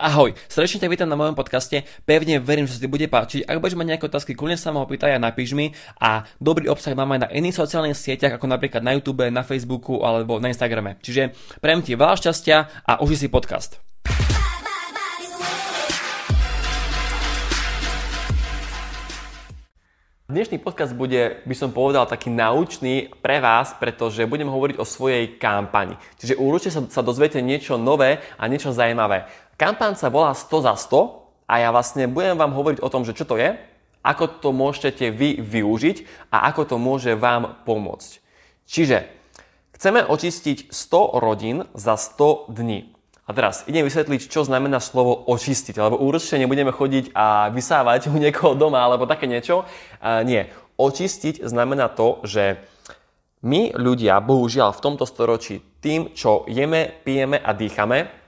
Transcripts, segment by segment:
Ahoj, srdečne ťa vítam na mojom podcaste, pevne verím, že sa bude páčiť. Ak budeš mať nejaké otázky, kľudne sa ma opýtaj a napíš mi. A dobrý obsah máme aj na iných sociálnych sieťach, ako napríklad na YouTube, na Facebooku alebo na Instagrame. Čiže prejem ti veľa šťastia a uži si podcast. Dnešný podcast bude, by som povedal, taký naučný pre vás, pretože budem hovoriť o svojej kampani. Čiže určite sa, sa dozviete niečo nové a niečo zaujímavé. Kampaň sa volá 100 za 100 a ja vlastne budem vám hovoriť o tom, že čo to je, ako to môžete vy využiť a ako to môže vám pomôcť. Čiže chceme očistiť 100 rodín za 100 dní. A teraz idem vysvetliť, čo znamená slovo očistiť, lebo určite nebudeme chodiť a vysávať u niekoho doma alebo také niečo. Uh, nie. Očistiť znamená to, že my ľudia, bohužiaľ v tomto storočí, tým, čo jeme, pijeme a dýchame,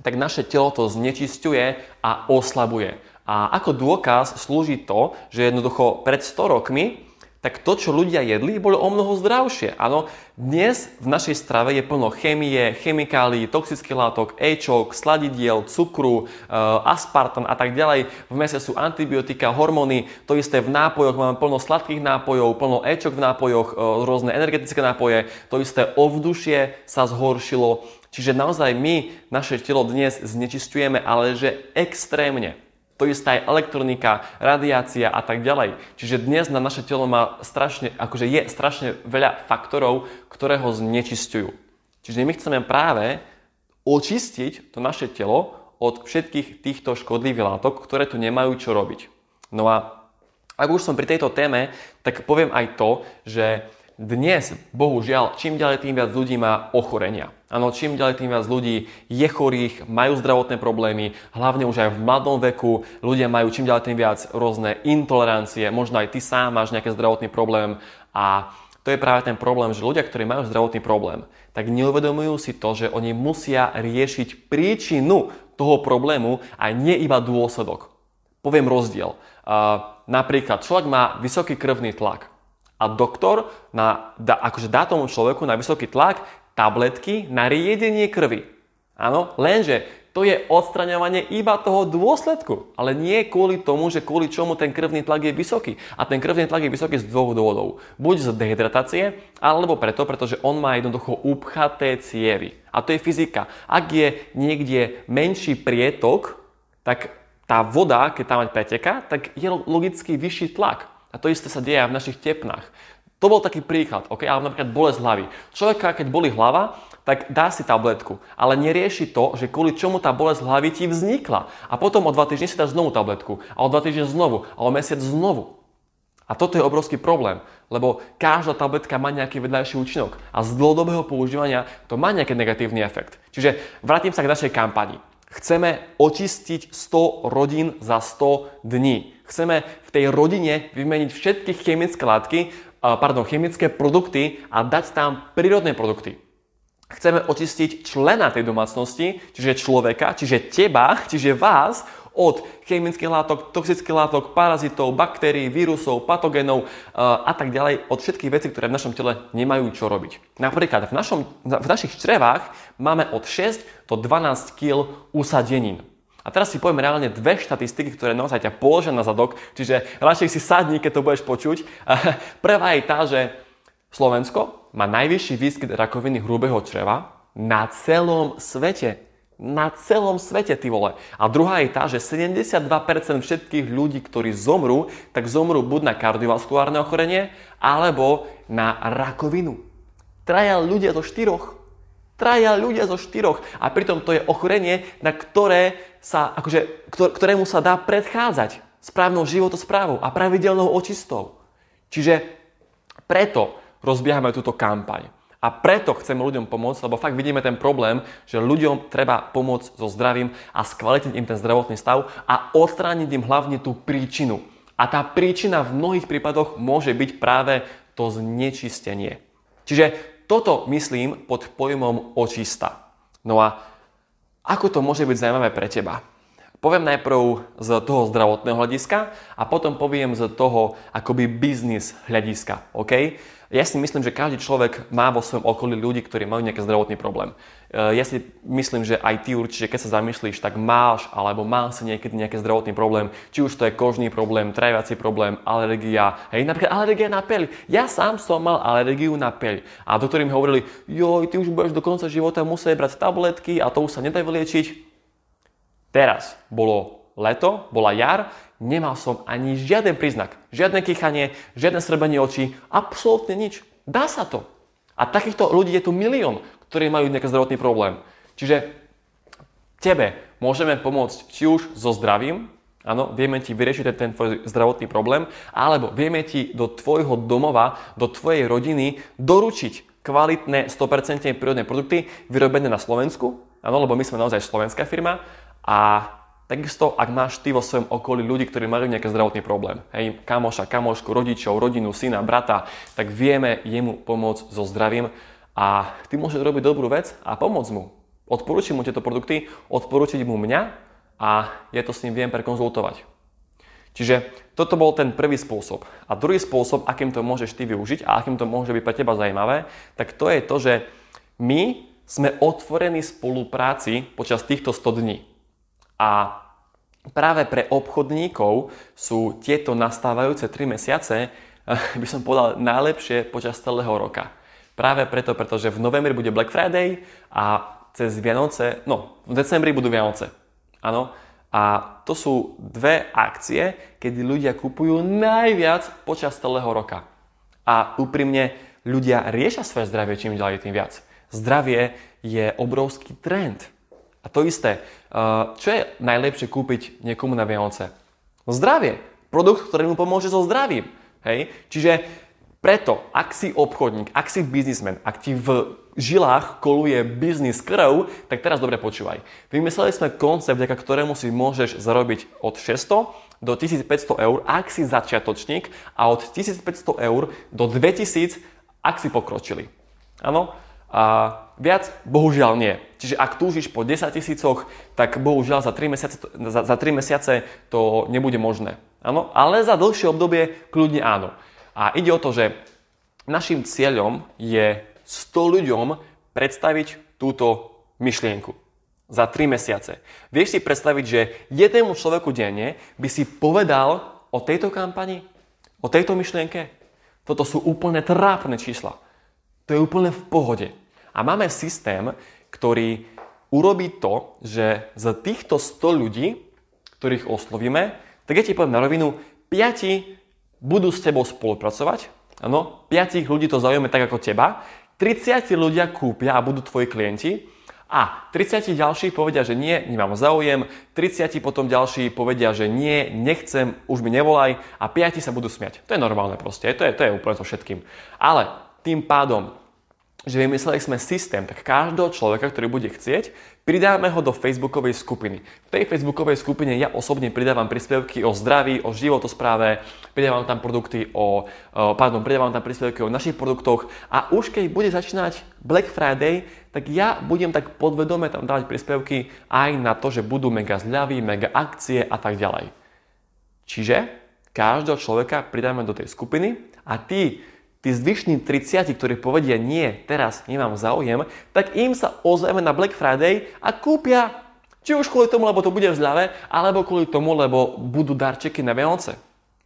tak naše telo to znečisťuje a oslabuje. A ako dôkaz slúži to, že jednoducho pred 100 rokmi tak to, čo ľudia jedli, bolo o mnoho zdravšie. Áno, dnes v našej strave je plno chemie, chemikálií, toxických látok, éčok, sladidiel, cukru, e, aspartam a tak ďalej. V mese sú antibiotika, hormóny, to isté v nápojoch, máme plno sladkých nápojov, plno éčok v nápojoch, e, rôzne energetické nápoje, to isté ovdušie sa zhoršilo. Čiže naozaj my naše telo dnes znečistujeme, ale že extrémne. To isté aj elektronika, radiácia a tak ďalej. Čiže dnes na naše telo má strašne, akože je strašne veľa faktorov, ktoré ho znečistujú. Čiže my chceme práve očistiť to naše telo od všetkých týchto škodlivých látok, ktoré tu nemajú čo robiť. No a ak už som pri tejto téme, tak poviem aj to, že dnes, bohužiaľ, čím ďalej tým viac ľudí má ochorenia. Áno, čím ďalej tým viac ľudí je chorých, majú zdravotné problémy, hlavne už aj v mladom veku. Ľudia majú čím ďalej tým viac rôzne intolerancie, možno aj ty sám máš nejaký zdravotný problém a to je práve ten problém, že ľudia, ktorí majú zdravotný problém, tak neuvedomujú si to, že oni musia riešiť príčinu toho problému a nie iba dôsledok. Poviem rozdiel. Uh, napríklad človek má vysoký krvný tlak a doktor na, da, akože dá tomu človeku na vysoký tlak tabletky na riedenie krvi. Áno, lenže to je odstraňovanie iba toho dôsledku, ale nie kvôli tomu, že kvôli čomu ten krvný tlak je vysoký. A ten krvný tlak je vysoký z dvoch dôvodov. Buď z dehydratácie, alebo preto, pretože on má jednoducho upchaté cievy. A to je fyzika. Ak je niekde menší prietok, tak tá voda, keď tam preteká, tak je logicky vyšší tlak. A to isté sa deje aj v našich tepnách. To bol taký príklad, okay? ale napríklad bolesť hlavy. Človeka, keď boli hlava, tak dá si tabletku, ale nerieši to, že kvôli čomu tá bolesť hlavy ti vznikla. A potom o dva týždne si dáš znovu tabletku, a o dva týždne znovu, a o mesiac znovu. A toto je obrovský problém, lebo každá tabletka má nejaký vedľajší účinok a z dlhodobého používania to má nejaký negatívny efekt. Čiže vrátim sa k našej kampani. Chceme očistiť 100 rodín za 100 dní. Chceme v tej rodine vymeniť všetky chemické látky, pardon, chemické produkty a dať tam prírodné produkty. Chceme očistiť člena tej domácnosti, čiže človeka, čiže teba, čiže vás, od chemických látok, toxických látok, parazitov, baktérií, vírusov, patogénov a tak ďalej, od všetkých vecí, ktoré v našom tele nemajú čo robiť. Napríklad v, našom, v našich črevách máme od 6 do 12 kg usadenín. A teraz si poviem reálne dve štatistiky, ktoré naozaj ťa položia na zadok, čiže radšej si sadni, keď to budeš počuť. Prvá je tá, že Slovensko má najvyšší výskyt rakoviny hrubého čreva na celom svete. Na celom svete, ty vole. A druhá je tá, že 72% všetkých ľudí, ktorí zomrú, tak zomrú buď na kardiovaskulárne ochorenie, alebo na rakovinu. Traja ľudia zo štyroch traja ľudia zo štyroch. A pritom to je ochorenie, na ktoré sa, akože, ktorému sa dá predchádzať správnou životosprávou a pravidelnou očistou. Čiže preto rozbiehame túto kampaň. A preto chceme ľuďom pomôcť, lebo fakt vidíme ten problém, že ľuďom treba pomôcť so zdravím a skvalitniť im ten zdravotný stav a odstrániť im hlavne tú príčinu. A tá príčina v mnohých prípadoch môže byť práve to znečistenie. Čiže toto myslím pod pojmom očista. No a ako to môže byť zaujímavé pre teba? Poviem najprv z toho zdravotného hľadiska a potom poviem z toho akoby biznis hľadiska. OK? Ja si myslím, že každý človek má vo svojom okolí ľudí, ktorí majú nejaký zdravotný problém. E, ja si myslím, že aj ty určite, keď sa zamyslíš, tak máš alebo mal si niekedy nejaký zdravotný problém. Či už to je kožný problém, traviaci problém, alergia. Hej, napríklad alergia na peľ. Ja sám som mal alergiu na peľ. A doktori mi hovorili, joj, ty už budeš do konca života musieť brať tabletky a to už sa nedá vyliečiť. Teraz bolo leto, bola jar, Nemal som ani žiaden príznak. Žiadne kýchanie, žiadne srbenie očí, absolútne nič. Dá sa to. A takýchto ľudí je tu milión, ktorí majú nejaký zdravotný problém. Čiže tebe môžeme pomôcť či už so zdravím, áno, vieme ti vyriešiť ten, tvoj zdravotný problém, alebo vieme ti do tvojho domova, do tvojej rodiny doručiť kvalitné 100% prírodné produkty vyrobené na Slovensku, áno, lebo my sme naozaj slovenská firma a Takisto, ak máš ty vo svojom okolí ľudí, ktorí majú nejaký zdravotný problém, hej, kamoša, kamošku, rodičov, rodinu, syna, brata, tak vieme jemu pomôcť so zdravím a ty môžeš robiť dobrú vec a pomôcť mu. Odporúčiť mu tieto produkty, odporúčiť mu mňa a ja to s ním viem prekonzultovať. Čiže toto bol ten prvý spôsob. A druhý spôsob, akým to môžeš ty využiť a akým to môže byť pre teba zaujímavé, tak to je to, že my sme otvorení spolupráci počas týchto 100 dní. A práve pre obchodníkov sú tieto nastávajúce 3 mesiace, eh, by som povedal, najlepšie počas celého roka. Práve preto, pretože v novembri bude Black Friday a cez Vianoce, no, v decembri budú Vianoce. Áno. A to sú dve akcie, kedy ľudia kupujú najviac počas celého roka. A úprimne, ľudia riešia svoje zdravie čím ďalej tým viac. Zdravie je obrovský trend. A to isté, uh, čo je najlepšie kúpiť niekomu na Vianoce? No zdravie. Produkt, ktorý mu pomôže so zdravím. Hej? Čiže preto, ak si obchodník, ak si biznismen, ak ti v žilách koluje biznis krv, tak teraz dobre počúvaj. Vymysleli sme koncept, vďaka ktorému si môžeš zarobiť od 600 do 1500 eur, ak si začiatočník a od 1500 eur do 2000, ak si pokročili. Áno? A viac bohužiaľ nie. Čiže ak túžiš po 10 tisícoch, tak bohužiaľ za 3 mesiace, za, za 3 mesiace to nebude možné. Áno? Ale za dlhšie obdobie kľudne áno. A ide o to, že našim cieľom je 100 ľuďom predstaviť túto myšlienku za 3 mesiace. Vieš si predstaviť, že jednému človeku denne by si povedal o tejto kampani, o tejto myšlienke? Toto sú úplne trápne čísla. To je úplne v pohode. A máme systém, ktorý urobí to, že z týchto 100 ľudí, ktorých oslovíme, tak ja ti poviem na rovinu, 5 budú s tebou spolupracovať, áno, 5 ľudí to zaujíma tak ako teba, 30 ľudia kúpia a budú tvoji klienti a 30 ďalší povedia, že nie, nemám záujem, 30 potom ďalší povedia, že nie, nechcem, už mi nevolaj a 5 sa budú smiať. To je normálne proste, to je, to je úplne so všetkým. Ale tým pádom že vymysleli sme systém, tak každého človeka, ktorý bude chcieť, pridáme ho do facebookovej skupiny. V tej facebookovej skupine ja osobne pridávam príspevky o zdraví, o životospráve, pridávam tam produkty o, pardon, pridávam tam príspevky o našich produktoch a už keď bude začínať Black Friday, tak ja budem tak podvedome tam dávať príspevky aj na to, že budú mega zľavy, mega akcie a tak ďalej. Čiže každého človeka pridáme do tej skupiny a ty tí zvyšní 30, ktorí povedia nie, teraz nemám záujem, tak im sa ozveme na Black Friday a kúpia či už kvôli tomu, lebo to bude v zľave, alebo kvôli tomu, lebo budú darčeky na Vianoce.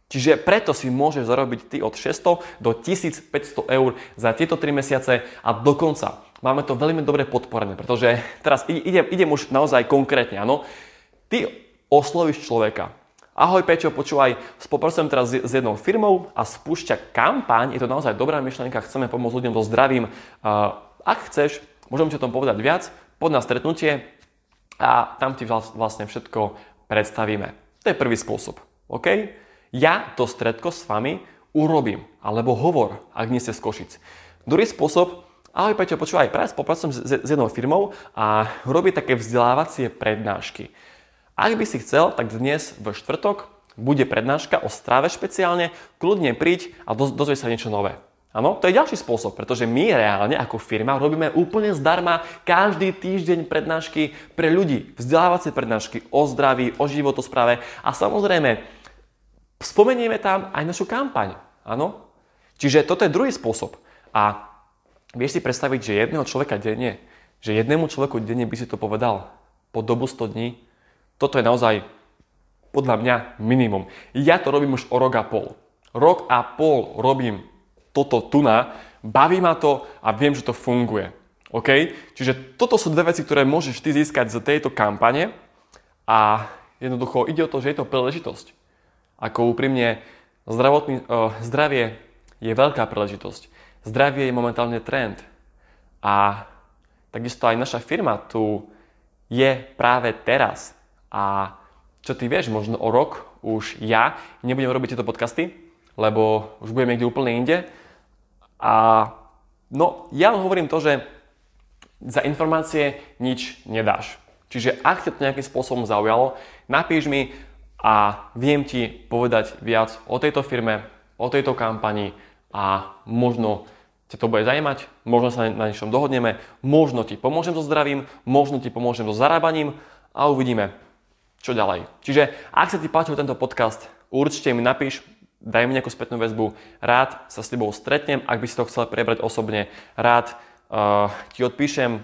Čiže preto si môžeš zarobiť ty od 600 do 1500 eur za tieto 3 mesiace a dokonca máme to veľmi dobre podporené, pretože teraz idem, idem už naozaj konkrétne, áno. Ty oslovíš človeka, Ahoj Pečo, počúvaj, spolupracujem teraz s jednou firmou a spúšťa kampaň, je to naozaj dobrá myšlienka, chceme pomôcť ľuďom so zdravím. Ak chceš, môžem ti o tom povedať viac, poď na stretnutie a tam ti vlastne všetko predstavíme. To je prvý spôsob. OK? Ja to stredko s vami urobím, alebo hovor, ak nie ste z Košic. Druhý spôsob, ahoj Peťo, počúvaj, práve spolupracujem s jednou firmou a robí také vzdelávacie prednášky. Ak by si chcel, tak dnes v štvrtok bude prednáška o strave špeciálne, kľudne príď a dozvieš sa niečo nové. Áno, to je ďalší spôsob, pretože my reálne ako firma robíme úplne zdarma každý týždeň prednášky pre ľudí, vzdelávacie prednášky o zdraví, o životospráve a samozrejme spomenieme tam aj našu kampaň. Áno? Čiže toto je druhý spôsob. A vieš si predstaviť, že jedného človeka denne, že jednému človeku denne by si to povedal po dobu 100 dní, toto je naozaj podľa mňa minimum. Ja to robím už o rok a pol. Rok a pol robím toto tuna, baví ma to a viem, že to funguje. OK? Čiže toto sú dve veci, ktoré môžeš ty získať z tejto kampane a jednoducho ide o to, že je to príležitosť. Ako úprimne, zdravotný, uh, zdravie je veľká príležitosť. Zdravie je momentálne trend. A takisto aj naša firma tu je práve teraz. A čo ty vieš, možno o rok už ja nebudem robiť tieto podcasty, lebo už budem niekde úplne inde. A no, ja hovorím to, že za informácie nič nedáš. Čiže ak ťa to nejakým spôsobom zaujalo, napíš mi a viem ti povedať viac o tejto firme, o tejto kampani a možno ťa to bude zajímať, možno sa na niečom dohodneme, možno ti pomôžem so zdravím, možno ti pomôžem so zarábaním a uvidíme, čo ďalej. Čiže ak sa ti páčil tento podcast, určite mi napíš, daj mi nejakú spätnú väzbu, rád sa s tebou stretnem, ak by si to chcel prebrať osobne, rád uh, ti odpíšem